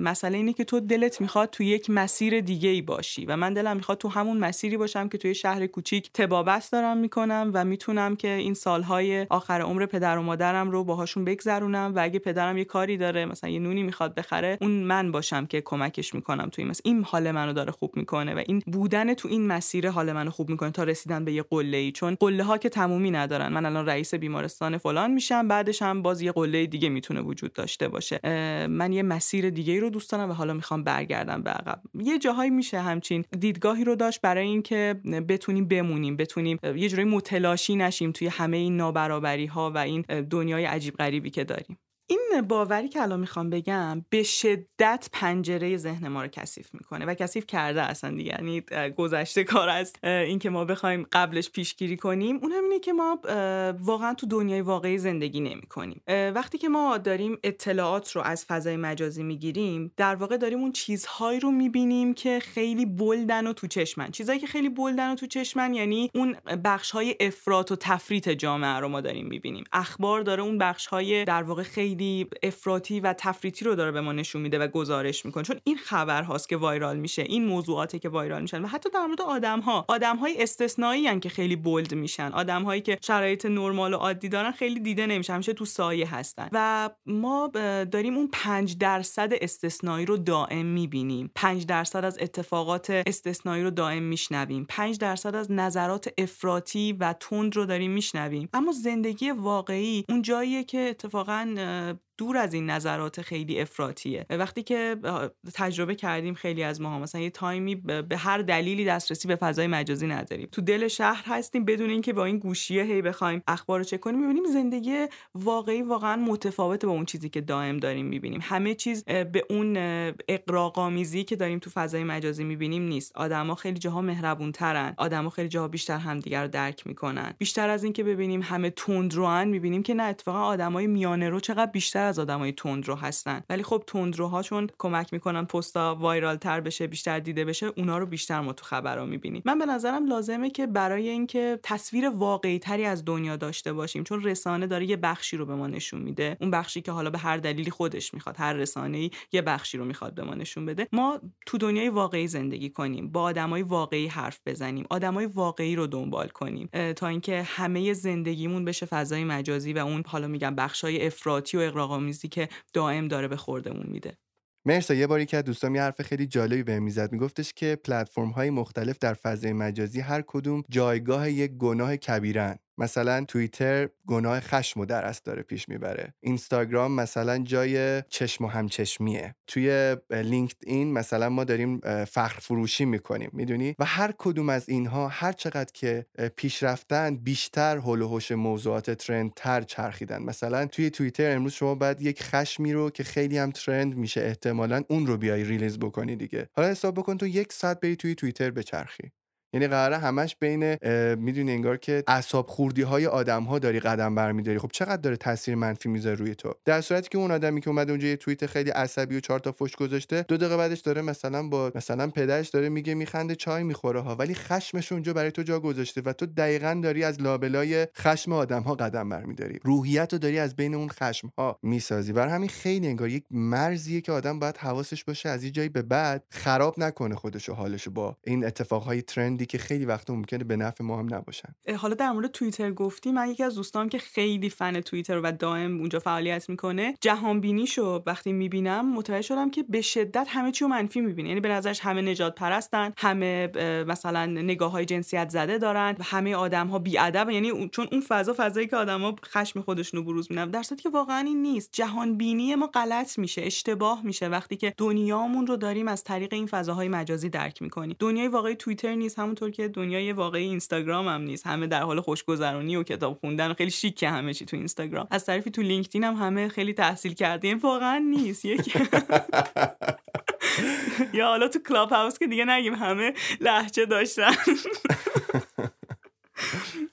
مسئله اینه که تو دلت می‌خواد تو یک مسیر دیگه ای باشی و من دلم می‌خواد تو همون مسیری باشم که توی شهر کوچیک تبابت دارم می‌کنم و می‌تونم که این سالهای آخر عمر پدر و مادرم رو باهاشون بگذرونم و اگه پدرم یه کاری داره مثلا یه نونی می‌خواد بخره اون من باشم که کمکش می‌کنم تو این مسیر. این حال منو داره خوب می‌کنه و این بودن تو این مسیر حال منو خوب می‌کنه تا رسیدن به یه قله ای چون قله ها که تمومی ندارن. من الان رئیس بیمارستان فلان میشم بعدش هم باز یه قله دیگه می‌تونه وجود داشته باشه. من یه مسیر دیگه رو دوست دارم و حالا می‌خوام برگردم به عقب. یه جاهایی میشه همچین دیدگاهی رو داشت برای اینکه بتونیم بمونیم بتونیم یه جوری متلاشی نشیم توی همه این نابرابری ها و این دنیای عجیب غریبی که داریم. این باوری که الان می‌خوام بگم به شدت پنجره ذهن ما رو کثیف می‌کنه و کثیف کرده اصلا دیگه. یعنی گذشته کار از اینکه ما بخوایم قبلش پیشگیری کنیم. اونم اینه که ما واقعا تو دنیای واقعی زندگی نمی کنیم وقتی که ما داریم اطلاعات رو از فضای مجازی می‌گیریم در واقع داریم اون چیزهایی رو می‌بینیم که خیلی بلدن و تو چشمن. چیزهایی که خیلی بلدن و تو چشمن یعنی اون بخش های افراط و تفریط جامعه رو ما داریم می‌بینیم. اخبار داره اون بخش های در واقع خیلی خیلی افراطی و تفریطی رو داره به ما نشون میده و گزارش می‌کنه. چون این خبر هاست که وایرال میشه این موضوعاتی که وایرال میشن و حتی در مورد آدم ها آدم های استثنایی که خیلی بولد میشن. آدم هایی که شرایط نرمال و عادی دارن خیلی دیده نمیشن همیشه تو سایه هستن. و ما داریم اون 5 درصد استثنایی رو دائم می‌بینیم. 5 درصد از اتفاقات استثنایی رو دائم میشنویم. 5 درصد از نظرات افراطی و تند رو داریم میشنویم. اما زندگی واقعی اون جاییه که اتفاقا the دور از این نظرات خیلی افراطیه. وقتی که تجربه کردیم خیلی از ما مثلا یه تایمی به هر دلیلی دسترسی به فضای مجازی نداریم. تو دل شهر هستیم بدون اینکه با این گوشیه هی بخوایم اخبار رو چک کنیم می‌بینیم زندگی واقعی واقعا متفاوته با اون چیزی که دائم داریم می‌بینیم. همه چیز به اون اقراق‌آمیزی که داریم تو فضای مجازی می‌بینیم نیست. آدما خیلی جاها مهربون ترن آدما خیلی جاها بیشتر همدیگر رو درک می‌کنن. بیشتر از اینکه ببینیم همه تندروان می‌بینیم که نه اتفاقا آدمای میانه رو چقدر بیشتر از آدمای تندرو هستن. ولی خب تندروها چون کمک می‌کنن پستا وایرال تر بشه بیشتر دیده بشه اونا رو بیشتر ما تو خبرها می‌بینیم. من به نظرم لازمه که برای اینکه تصویر واقعی تری از دنیا داشته باشیم چون رسانه داره یه بخشی رو به ما نشون میده. اون بخشی که حالا به هر دلیلی خودش می‌خواد هر رسانه‌ای یه بخشی رو می‌خواد به ما نشون بده. ما تو دنیای واقعی زندگی کنیم با آدمای واقعی حرف بزنیم آدمای واقعی رو دنبال کنیم تا اینکه همه زندگیمون بشه فضای مجازی و اون حالا میگم بخشای افراطی و اقراق‌آمیزی که دائم داره به خوردمون میده. مرسا یه باری که از دوستان یه حرف خیلی جالبی به می‌زد میگفتش که پلتفرم های مختلف در فضای مجازی هر کدوم جایگاه یک گناه کبیرن. مثلا توییتر گناه خشم و درست داره پیش می‌بره. اینستاگرام مثلا جای چشم و همچشمیه. توی لینکد این مثلا ما داریم فخر فروشی می‌کنیم می‌دونی؟ و هر کدوم از اینها هر چقدر که پیش رفتن بیشتر هول و موضوعات ترند تر چرخیدن. مثلا توی توییتر امروز شما باید یک خشمی رو که خیلی هم ترند میشه احتمالا اون رو بیای ریلیز بکنی دیگه. حالا حساب بکن تو یک ساعت بری توی توییتر بچرخی. یعنی قراره همش بین می‌دونی انگار که اعصاب خوردی های آدم ها داری قدم برمیداری. خب چقدر داره تاثیر منفی می‌ذاره روی تو؟ در صورتی که اون آدمی که اومده اونجا یه توییت خیلی عصبی و چهار تا فوش گذاشته دو دقیقه بعدش داره مثلا با مثلا پدرش داره میگه میخنده چای می‌خوره ها ولی خشمش اونجا برای تو جا گذاشته و تو دقیقا داری از لابلای خشم آدم ها قدم برمیداری. روحیت رو داری از بین اون خشم ها می‌سازی. بر همین خیلی انگار یک مرزیه که آدم باید حواسش باشه از این جایی به بعد خراب نکنه خودش و حالش با این اتفاقهای ترند که خیلی وقت ممکنه به نفع ما هم نباشن. حالا در مورد توییتر گفتی من یکی از دوستام که خیلی فن توییتر و دائم اونجا فعالیت می‌کنه جهان بینیشو وقتی می‌بینم متوجه شدم که به شدت همه چی رو منفی می‌بینه. یعنی به نظرش همه نجات پرستن همه مثلا نگاه های جنسیت زده دارن همه آدم ها ادب یعنی چون اون فضا فضایی که آدما خشم خودشونو بروز میدن در که واقعا این نیست. جهان بینی ما غلط میشه اشتباه میشه. وقتی که دنیامون رو داریم از طریق این فضاهای مجازی درک می‌کنیم. دنیای واقعی توییتر نیست همونطور که دنیای واقعی اینستاگرام هم نیست. همه در حال خوشگذرانی و کتاب خوندن و خیلی شیکه همه چی تو اینستاگرام. از طرفی تو لینکدین هم همه خیلی تحصیل کرده این واقعا نیست. یک *laughs* یا حالا تو کلاب هاوس که دیگه نگیم همه لهجه داشتن. *laughs*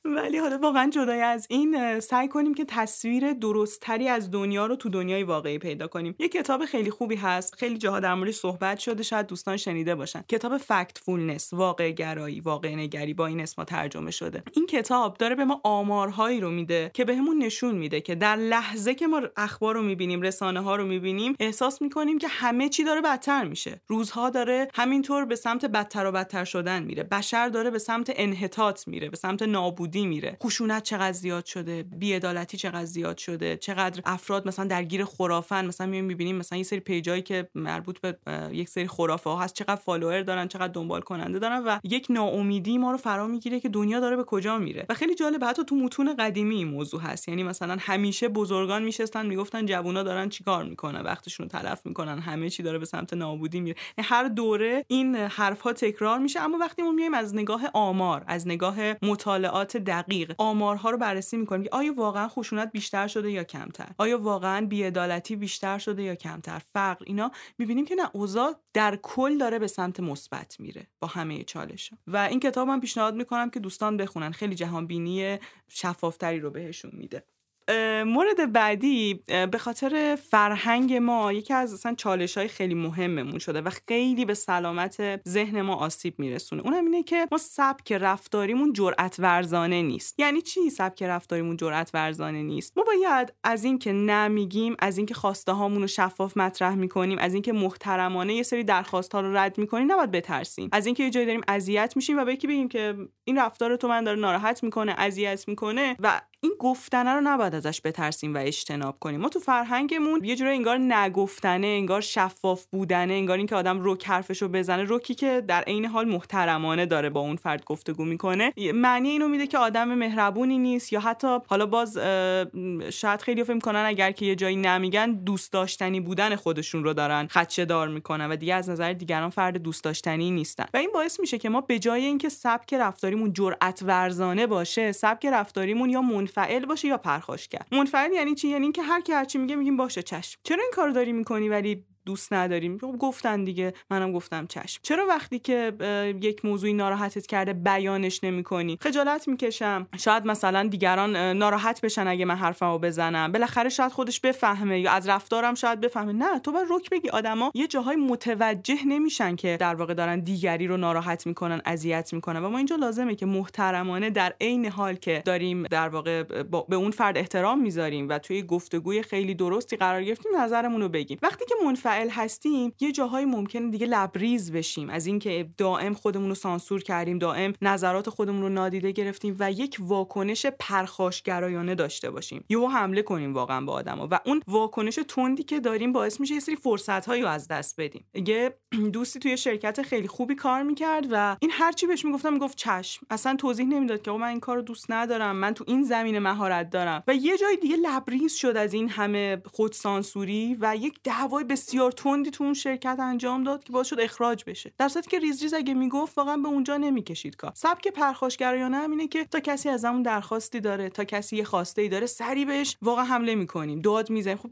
ولی حالا واقعا جدای از این سعی کنیم که تصویر درستتری از دنیا رو تو دنیای واقعی پیدا کنیم. یه کتاب خیلی خوبی هست خیلی جاها در موردش صحبت شده شاید دوستان شنیده باشن. کتاب Factfulness واقع گرایی واقع نگری با این اسم ترجمه شده. این کتاب داره به ما آمارهایی رو میده که بهمون به نشون میده که در لحظه که ما اخبار رو می‌بینیم رسانه ها رو می‌بینیم احساس می‌کنیم که همه چی داره بدتر میشه. روزها داره همینطور به سمت بدتر و بدتر شدن میره. بشر داره به سمت انحطاط میره به سمت نابودی بالا میره. خشونت چقدر زیاد شده بیعدالتی چقدر زیاد شده چقدر افراد مثلا درگیر خرافن. مثلا میایم می‌بینیم مثلا یه سری پیجایی که مربوط به یک سری خرافه ها هست چقدر فالوور دارن چقدر دنبال کننده دارن و یک ناامیدی ما رو فرا می‌گیره که دنیا داره به کجا میره. و خیلی جالب حتی تو متون قدیمی این موضوع هست. یعنی مثلا همیشه بزرگان میشستن می‌گفتن جوونا دارن چیکار می‌کنن؟ وقتشون رو تلف می‌کنن همه چی داره به سمت نابودی میره. یعنی هر دوره این حرف ها تکرار میشه اما وقتی ما میایم از نگاه آمار از نگاه مطالعات دقیق. آمارها رو بررسی می‌کنیم که آیا واقعا خشونت بیشتر شده یا کمتر؟ آیا واقعا بیعدالتی بیشتر شده یا کمتر؟ فقر اینا می‌بینیم که نه اوضاع در کل داره به سمت مثبت میره با همه چالش. و این کتاب هم پیشنهاد می‌کنم که دوستان بخونن. خیلی جهان بینی شفافتری رو بهشون میده. مورد بعدی به خاطر فرهنگ ما یکی از اصلا چالش های خیلی مهممون شده و خیلی به سلامت ذهن ما آسیب میرسونه. اونم اینه که ما سبک رفتاریمون جرأت ورزانه نیست. یعنی چی سبک رفتاریمون جرأت ورزانه نیست؟ ما باید از اینکه نمیگیم از اینکه خواسته هامون رو شفاف مطرح می‌کنیم از اینکه محترمانه یه سری درخواست ها رو رد می‌کنیم نباید بترسیم. از اینکه یه جایی داریم اذیت میشیم و به یکی بگیم که این رفتار تو من داره ناراحت می‌کنه اذیت می‌کنه و این گفتنه رو نباید ازش بترسیم و اجتناب کنیم. ما تو فرهنگمون یه جوری انگار نگفتنه انگار شفاف بودنه انگار اینکه آدم رک حرفشو بزنه. رکی که در عین حال محترمانه داره با اون فرد گفتگو می‌کنه. معنی اینو میده که آدم مهربونی نیست یا حتی حالا باز شاید خیلی فکر کنن اگر که یه جایی نمیگن دوست داشتنی بودن خودشون رو دارن خدشه دار می‌کنن و دیگه از نظر دیگران فرد دوست داشتنی نیستن. و این باعث میشه که ما به جای اینکه سبک رفتاریمون جرأت ورزانه باشه سبک رفتاریمون یا منفعل باشه یا پرخاشگر منفعل یعنی چی؟ یعنی اینکه هر کی هرچی میگه میگیم باشه چشم. چرا این کارو داری می‌کنی ولی دوست نداریم. خب گفتن دیگه منم گفتم چشم. چرا وقتی که یک موضوعی ناراحتت کرده بیانش نمی‌کنی؟ خجالت می‌کشم. شاید مثلا دیگران ناراحت بشن اگه من حرفمو بزنم. بالاخره شاید خودش بفهمه یا از رفتارم شاید بفهمه. نه تو باید رک بگی آدما یه جاهای متوجه نمیشن که در واقع دارن دیگری رو ناراحت می‌کنن اذیت می‌کنن. و ما اینجا لازمه که محترمانه در عین حال که داریم در واقع به اون فرد احترام می‌ذاریم و توی گفتگوی خیلی درستی قرار گرفتیم نظرمون رو بگیم. وقتی که منفعل منفعل هستیم یه جاهایی ممکنه دیگه لبریز بشیم. از اینکه دائم خودمون رو سانسور کردیم دائم نظرات خودمون رو نادیده گرفتیم و یک واکنش پرخاشگرایانه داشته باشیم. یهو حمله کنیم واقعا به آدما و اون واکنش تندی که داریم باعث میشه یه سری فرصت هایی از دست بدیم. یه دوستی توی شرکت خیلی خوبی کار می‌کرد و این هرچی بهش می‌گفتم می‌گفت چشم. اصلا توضیح نمی‌داد که من این کارو دوست ندارم من تو این زمینه مهارت دارم. و یه جای دیگه لبریز شد از این همه خودسانسوری و یک دعوای بسیار بسیار تندی تو اون شرکت انجام داد که باعث شد اخراج بشه. در صورتی که ریز ریز اگه می‌گفت واقعا به اونجا نمی‌کشید کار. سبک پرخاشگرایانه هم اینه که تا کسی از همون درخواستی داره تا کسی یه خواسته ای داره سری بهش واقعا حمله می‌کنیم. داد می‌زنیم. خب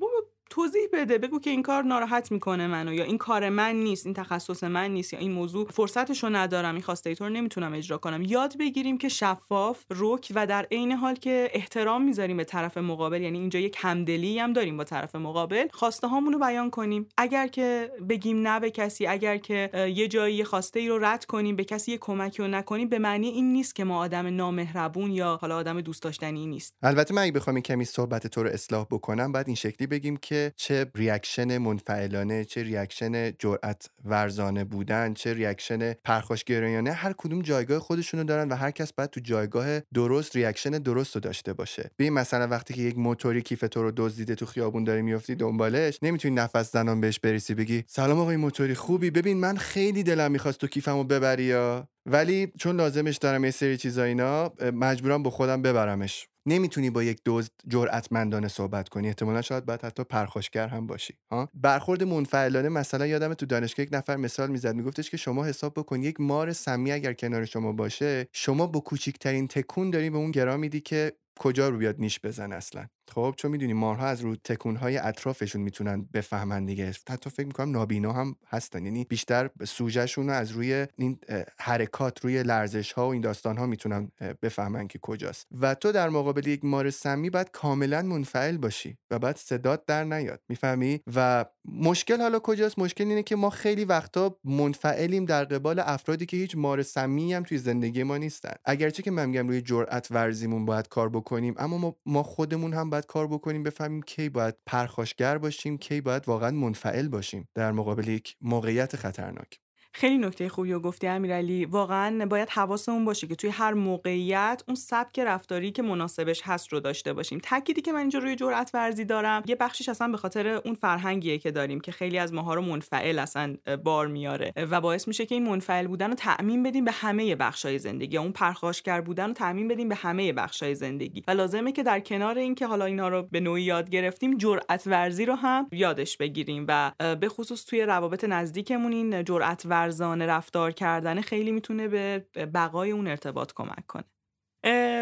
توضیح بده بگو که این کار ناراحت می‌کنه منو یا این کار من نیست این تخصص من نیست یا این موضوع فرصتشو ندارم این خواسته رو نمی‌تونم اجرا کنم. یاد بگیریم که شفاف رک و در عین حال که احترام می‌ذاریم به طرف مقابل یعنی اینجا یک همدلی هم داریم با طرف مقابل خواسته هامون رو بیان کنیم. اگر که بگیم نه به کسی اگر که یه جایی خواسته ای رو رد کنیم به کسی یه کمکی رو نکنیم به معنی این نیست که ما آدم نامهربون یا حالا آدم دوست داشتنی نیست. البته من اگه بخوام کمی صحبت تو رو اصلاح بکنم بعد این شکلی بگیم که چه reaction منفعلانه چه reaction جرأت ورزانه بودن چه reaction پرخاشگرایانه هر کدوم جایگاه خودشونو دارن و هر کس باید تو جایگاه درست reaction درست رو داشته باشه. ببین مثلا وقتی که یک موتوری کیف تو رو دزدیده تو خیابون داری میافتی دنبالش نمی‌تونی نفس زنان بهش برسی بگی سلام آقای موتوری خوبی؟ ببین من خیلی دلم می‌خواست تو کیفمو ببری یا؟ ولی چون لازمش دارم یه سری چیزا اینا مجبورم با خودم ببرمش. نمی‌تونی با یک دزد جرأتمندانه صحبت کنی. احتمالا شاید باید حتی پرخاشگر هم باشی ها؟ برخورد منفعلانه مثلا یادم تو دانشگاه یک نفر مثال می‌زد میگفتش که شما حساب بکن یک مار سمی اگر کنار شما باشه شما با کوچکترین تکون داری به اون گرا میدی که کجا رو بیاد نیش بزن اصلا. خب چون می‌دونی مارها از رو تکونهای اطرافشون می‌تونن بفهمن دیگه. حتی فکر می‌کنم نابینا هم هستن. یعنی بیشتر سوژهشون از روی این حرکات روی لرزش ها و این داستان ها می‌تونن بفهمن که کجاست. و تو در مقابل یک مار سمی باید کاملا منفعل باشی و بعد صدات در نیاد. می‌فهمی؟ و مشکل حالا کجاست؟ مشکل اینه که ما خیلی وقتا منفعلیم در قبال افرادی که هیچ مار سمی هم توی زندگی ما نیستن. اگرچه که من میگم روی جرأت ورزیمون باید کار بکنیم اما ما خودمون هم باید کار بکنیم بفهمیم کی باید پرخاشگر باشیم کی باید واقعا منفعل باشیم در مقابل یک موقعیت خطرناک. خیلی نکته خوبی رو گفتی امیرعلی. واقعا باید حواسمون باشه که توی هر موقعیت اون سبک رفتاری که مناسبش هست رو داشته باشیم. تأکیدی که من اینجا روی جرأت ورزی دارم یه بخشیش اصلا به خاطر اون فرهنگیه که داریم که خیلی از ماها رو منفعل اصلا بار میاره. و باعث میشه که این منفعل بودن رو تعمین بدیم به همه بخشای زندگی. اون پرخاشگر بودن رو تعمین بدیم به همه بخشای زندگی. و لازمه که در کنار اینکه حالا اینا رو به نوعی یاد گرفتیم جرأت ورزی رو هم یادش بگیریم. و به خصوص توی روابط نزدیکمون این جرأت ورزانه رفتار کردن خیلی می‌تونه به بقای اون ارتباط کمک کنه.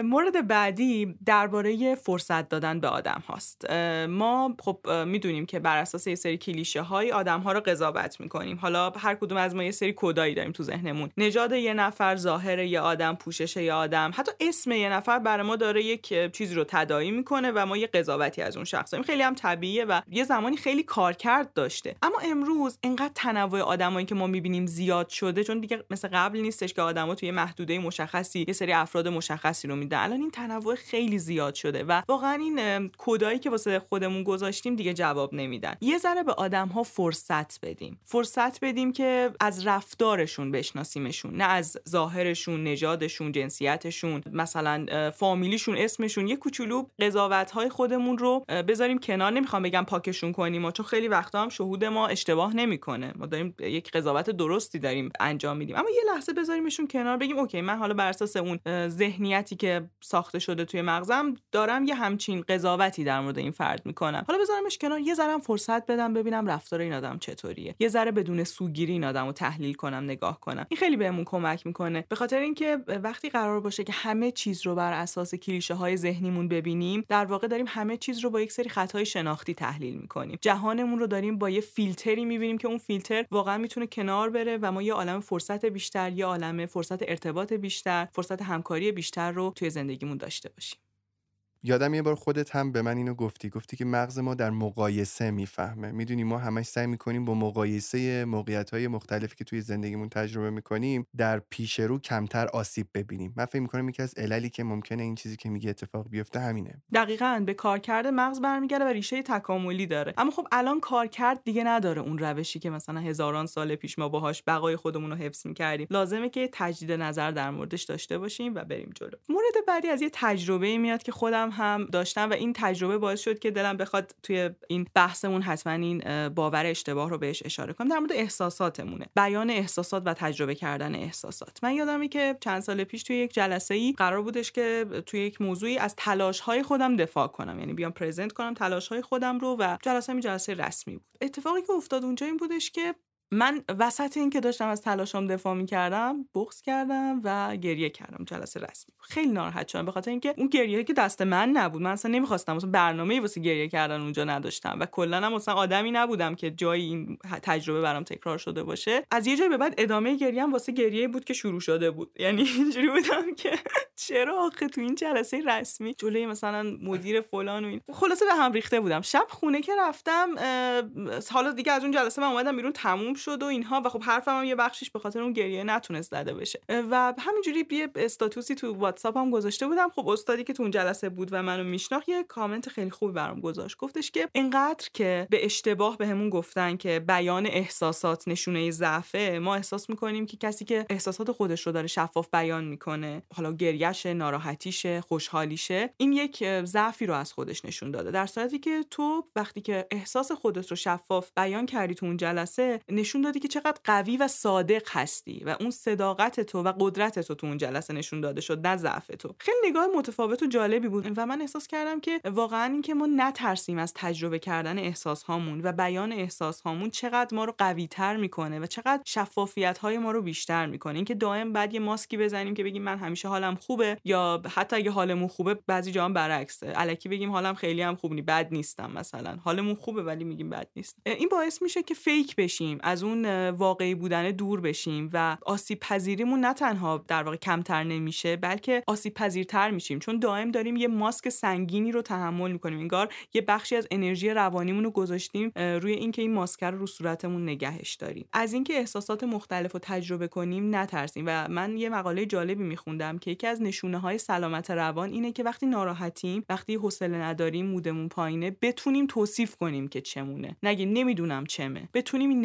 مورد بعدی درباره فرصت دادن به آدم هاست. ما خب می‌دونیم که بر اساس یه سری کلیشه های آدم ها رو قضاوت می‌کنیم. حالا هر کدوم از ما یه سری کدایی داریم تو ذهنمون. نژاد یه نفر ظاهر یه آدم پوشش یه آدم حتی اسم یه نفر برای ما داره یک چیزی رو تداعی می‌کنه و ما یه قضاوتی از اون شخص داریم. خیلی هم طبیعیه و یه زمانی خیلی کارکرد داشته. اما امروز اینقدر تنوع آدمایی که ما می‌بینیم زیاد شده چون دیگه مثل قبل نیستش که آدما توی محدوده مشخصی یه سری افراد مشخص مشخصی رو میده الان این تنوع خیلی زیاد شده و واقعا این کدایی که واسه خودمون گذاشتیم دیگه جواب نمیدن. یه ذره به آدم ها فرصت بدیم. فرصت بدیم که از رفتارشون بشناسیمشون نه از ظاهرشون نژادشون جنسیتشون مثلا فامیلیشون اسمشون. یه کوچولو قضاوت های خودمون رو بذاریم کنار. نمی‌خوام بگم پاکشون کنیم چون خیلی وقتا هم شهود ما اشتباه نمی‌کنه. ما داریم یک قضاوت درستی داریم انجام میدیم. اما یه لحظه بذاریمشون کنار بگیم اوکی من حالا بر اساس اون ذهنیت که ساخته شده توی مغزم دارم یه همچین قضاوتی در مورد این فرد می‌کنم. حالا بذارمش کنار یه ذره فرصت بدم ببینم رفتار این آدم چطوریه. یه ذره بدون سوگیری این آدم رو تحلیل کنم نگاه کنم. این خیلی بهمون کمک می‌کنه. به خاطر اینکه وقتی قرار باشه که همه چیز رو بر اساس کلیشه های ذهنیمون ببینیم در واقع داریم همه چیز رو با یک سری خطای شناختی تحلیل می‌کنیم. جهانمون رو داریم با یه فیلتری می‌بینیم که اون فیلتر واقعا می‌تونه کنار بره و ما یه عالم فرصت بیشتر یه عالم فرصت ارتباط بیشتر فرصت همکاری بیشتر رو توی زندگیمون داشته باشیم. یادم یه بار خودت هم به من اینو گفتی گفتی که مغز ما در مقایسه می‌فهمه. می‌دونی ما همش سعی می‌کنیم با مقایسه موقعیت های مختلفی که توی زندگیمون تجربه می‌کنیم در پیش رو کمتر آسیب ببینیم. من فکر می‌کنم یکی از عللی که ممکنه این چیزی که میگه اتفاق بیفته همینه. دقیقا به کارکرد مغز برمیگرده و ریشه تکاملی داره. اما خب الان کارکرد دیگه نداره اون روشی که مثلا هزاران سال پیش ما باهاش بقای خودمون رو حفظ می‌کردیم. لازمه که تجدید نظر در موردش داشته باشیم و بریم جلو. مورد بعدی از یه تجربه میاد که خودم هم داشتم و این تجربه باعث شد که دلم بخواد توی این بحثمون حتما این باور اشتباه رو بهش اشاره کنم. در مورد احساساتمونه. بیان احساسات و تجربه کردن احساسات. من یادمه که چند سال پیش توی یک جلسه ای قرار بودش که توی یک موضوعی از تلاش های خودم دفاع کنم. یعنی بیام پرزنت کنم تلاش های خودم رو و جلسه می جلسه رسمی بود. اتفاقی که افتاد اونجا این بودش که من وسط این که داشتم از تلاشم دفاع می‌کردم بغض کردم و گریه کردم جلسه رسمی. خیلی ناراحت شدم به خاطر اینکه اون گریه که دست من نبود من اصلا نمی‌خواستم اصلا برنامه‌ای واسه گریه کردن اونجا نداشتم و کلا هم اصلا آدمی نبودم که جای این تجربه برام تکرار شده باشه. از یه جای به بعد ادامه گریه هم واسه گریه بود که شروع شده بود. *laughs* یعنی اینجوری بودم که *laughs* چرا آخه تو این جلسه رسمی؟ جلوی مثلا مدیر فلان و این. خلاصه به هم ریخته بودم. شب خونه که رفتم حالا دیگه از اون جلسه من اومدم بیرون تموم شد و اینها و خب حرفم هم یه بخشش به خاطر اون گریه نتونست زده بشه. و همینجوری یه استاتوسی تو واتساپ هم گذاشته بودم. خب استادی که تو اون جلسه بود و منو میشناخت یه کامنت خیلی خوبی برام گذاشت. گفتش که اینقدر که به اشتباه بهمون به گفتن که بیان احساسات نشونه ضعفه ما احساس می‌کنیم که کسی که احساسات خودش رو داره شفاف بیان می‌کنه حالا گریهشه ناراحتیشه خوشحالیشه این یک ضعفی رو از خودش نشون داده. در صورتی که تو وقتی که احساس خودت رو شفاف بیان کردی تو اون جلسه نشون دادی که چقدر قوی و صادق هستی و اون صداقت تو و قدرت تو تو اون جلسه نشون داده شد نه ضعف تو. خیلی نگاه متفاوت و جالبی بود. و من احساس کردم که واقعا اینکه ما نترسیم از تجربه کردن احساس هامون و بیان احساس هامون چقدر ما رو قوی تر می‌کنه و چقدر شفافیت های ما رو بیشتر می‌کنه. اینکه دائم بعد یه ماسکی بزنیم که بگیم من همیشه حالم خوبه یا حتی اگه حالمون خوبه بعضی جا هم برعکسه. الکی بگیم حالم خیلی هم خوب نی بد نیستم مثلا. حالمون خوبه ولی میگیم بد نیست. این باعث میشه که فیک بشیم از اون واقعی بودن دور بشیم و آسیب پذیریمون نه تنها در واقع کمتر نمیشه بلکه آسیب پذیرتر میشیم. چون دائم داریم یه ماسک سنگینی رو تحمل می‌کنیم انگار یه بخشی از انرژی روانیمون رو گذاشتیم روی اینکه این ماسک رو رو صورتمون نگهش داریم. از اینکه احساسات مختلف رو تجربه کنیم نترسیم. و من یه مقاله جالبی میخوندم که یکی از نشونه های سلامت روان اینه که وقتی ناراحتیم وقتی حوصله نداریم مودمون پایینه بتونیم توصیف کنیم که چمونه. نگه نمی‌دونم چمه. بتونیم این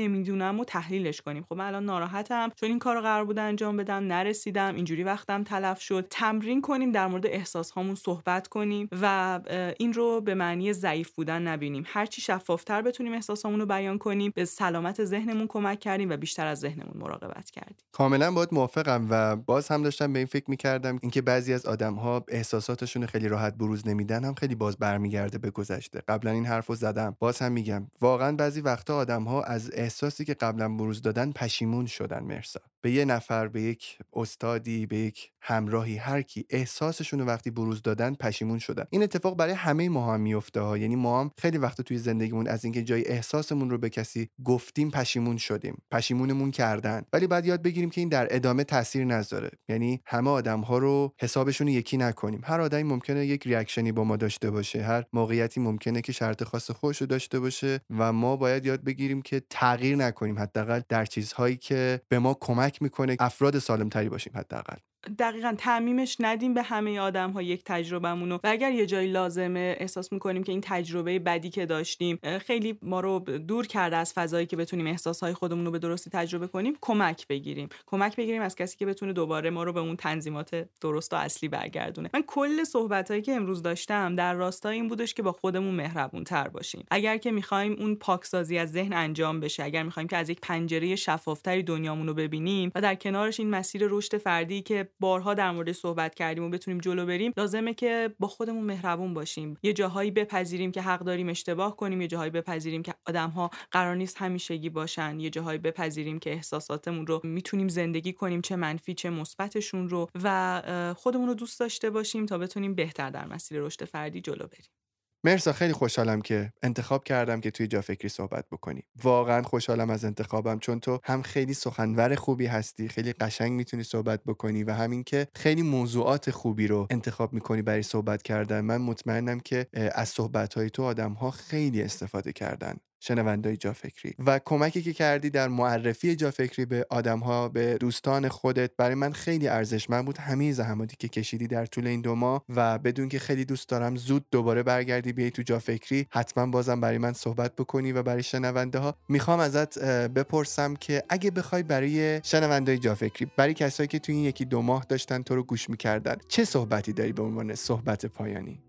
می‌کنم و تحلیلش کنیم. خب من الان ناراحتم. چون این کارو قرار بود انجام بدم نرسیدم. اینجوری وقتم تلف شد. تمرین کنیم در مورد احساس هامون صحبت کنیم و این رو به معنی ضعیف بودن نبینیم. هرچی شفافتر بتونیم احساسامون رو بیان کنیم. به سلامت ذهنمون کمک کردیم و بیشتر از ذهنمون مراقبت کردیم. کاملا باید موافقم و باز هم داشتم به این فکر می‌کردم اینکه بعضی از آدم ها احساساتشون خیلی راحت بروز نمیدن هم خیلی باز برمیگرده به گذشته. قبلا این حرفو زدم. باز هم میگم واقعا بعضی وقتا آدم ها از احساسی که قبلا بروز دادن پشیمون شدن مرسا. به یه نفر به یک استادی به یک همراهی هر کی. احساسشون رو وقتی بروز دادن پشیمون شدن. این اتفاق برای همه ما هم میفته ها یعنی ما هم خیلی وقت توی زندگیمون از اینکه جای احساسمون رو به کسی گفتیم پشیمون شدیم. پشیمونمون کردن. ولی بعد یاد بگیریم که این در ادامه تاثیر نذاره. یعنی همه آدم ها رو حسابشون یکی نکنیم. هر آدمی ممکنه یک ریاکشنی با ما داشته باشه. هر موقعیتی ممکنه که شرط خاص خودش داشته باشه و ما باید یاد بگیریم که تغییر حداقل در چیزهایی که به ما کمک می‌کنه افراد سالم تری باشیم حداقل. دقیقا تعمیمش ندیم به همه آدم ها یک تجربهمون و اگر یه جایی لازمه احساس می‌کنیم که این تجربه بدی که داشتیم خیلی ما رو دور کرده از فضایی که بتونیم احساس های خودمون رو به درستی تجربه کنیم کمک بگیریم. کمک بگیریم از کسی که بتونه دوباره ما رو به اون تنظیمات درست و اصلی برگردونه. من کل صحبت هایی که امروز داشتم در راستای این بودش که با خودمون مهربون تر باشیم. اگر که می‌خوایم اون پاکسازی از ذهن انجام بشه اگر می‌خوایم که از یک پنجره شفافتری دنیامون رو ببینیم و در کنارش این مسیر رشد فردی که بارها در مورد صحبت کردیم و بتونیم جلو بریم لازمه که با خودمون مهربون باشیم. یه جاهایی بپذیریم که حق داریم اشتباه کنیم یه جاهایی بپذیریم که آدم ها قرار نیست همیشگی باشن یه جاهایی بپذیریم که احساساتمون رو می‌تونیم زندگی کنیم چه منفی چه مثبتشون رو و خودمون رو دوست داشته باشیم تا بتونیم بهتر در مسیر رشد فردی جلو بریم. مرسا خیلی خوشحالم که انتخاب کردم که توی جا فکری صحبت بکنی. واقعا خوشحالم از انتخابم چون تو هم خیلی سخنور خوبی هستی خیلی قشنگ می‌تونی صحبت بکنی و همین که خیلی موضوعات خوبی رو انتخاب می‌کنی برای صحبت کردن. من مطمئنم که از صحبت تو آدم ها خیلی استفاده کردن. شنوندای جا فکری و کمکی که کردی در معرفی جا فکری به آدم ها به دوستان خودت برای من خیلی ارزشمند بود. همه زحماتی که کشیدی در طول این دو ماه و بدون که خیلی دوست دارم زود دوباره برگردی بیای تو جا فکری حتما بازم برای من صحبت بکنی و برای شنونده ها می‌خوام ازت بپرسم که اگه بخوای برای شنوندای جا فکری برای کسایی که تو این یکی دو ماه داشتن تو رو گوش می‌کردن چه صحبتی داری به عنوان صحبت پایانی؟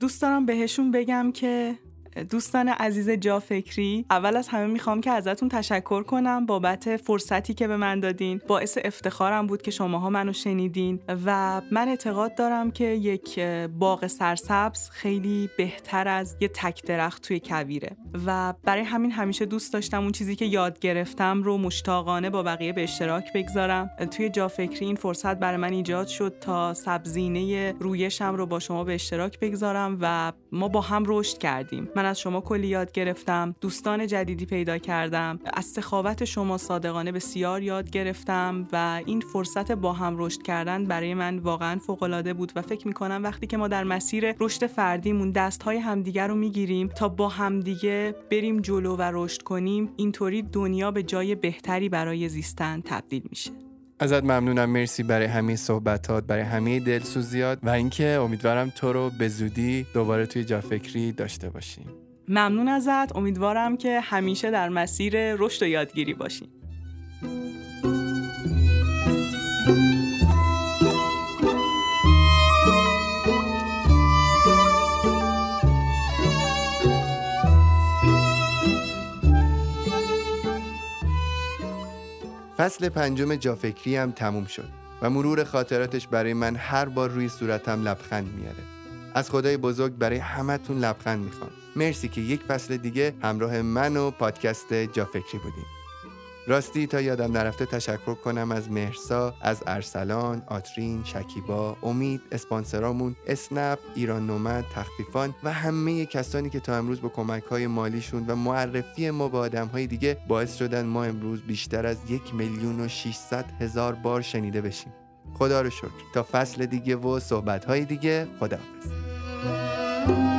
دوست دارم بهشون بگم که دوستان عزیز جا فکری اول از همه می‌خوام که ازتون تشکر کنم بابت فرصتی که به من دادین. باعث افتخارم بود که شماها منو شنیدین و من اعتقاد دارم که یک باغ سرسبز خیلی بهتر از یه تک درخت توی کویره. و برای همین همیشه دوست داشتم اون چیزی که یاد گرفتم رو مشتاقانه با بقیه به اشتراک بگذارم. توی جا فکری این فرصت برای من ایجاد شد تا سبزینه رویشم رو با شما به اشتراک بگذارم و ما با هم رشد کردیم. از شما کلی یاد گرفتم. دوستان جدیدی پیدا کردم. از سخاوت شما صادقانه بسیار یاد گرفتم و این فرصت با هم رشد کردن برای من واقعا فوق العاده بود و فکر می‌کنم وقتی که ما در مسیر رشد فردیمون دست های همدیگر رو می‌گیریم تا با همدیگه بریم جلو و رشد کنیم اینطوری دنیا به جای بهتری برای زیستن تبدیل میشه. ازت ممنونم. مرسی برای همه صحبتات برای همه دلسوزیات و اینکه امیدوارم تو رو به زودی دوباره توی جا فکری داشته باشیم. ممنون ازت. امیدوارم که همیشه در مسیر رشد و یادگیری باشیم. فصل پنجم جافکری هم تموم شد و مرور خاطراتش برای من هر بار روی صورتم لبخند میاره. از خدای بزرگ برای همتون لبخند می‌خوام. مرسی که یک فصل دیگه همراه من و پادکست جافکری بودیم راستی تا یادم نرفته تشکر کنم از مهرسا از ارسلان، آترین، شکیبا، امید، اسپانسرامون، اسنپ، ایران نومد، تخفیفان و همه کسانی که تا امروز با کمک های مالیشون و معرفی ما با آدم های دیگه باعث شدن ما امروز بیشتر از یک میلیون و 600 هزار بار شنیده بشیم. خدا رو شکر تا فصل دیگه و صحبت های دیگه خداحافظ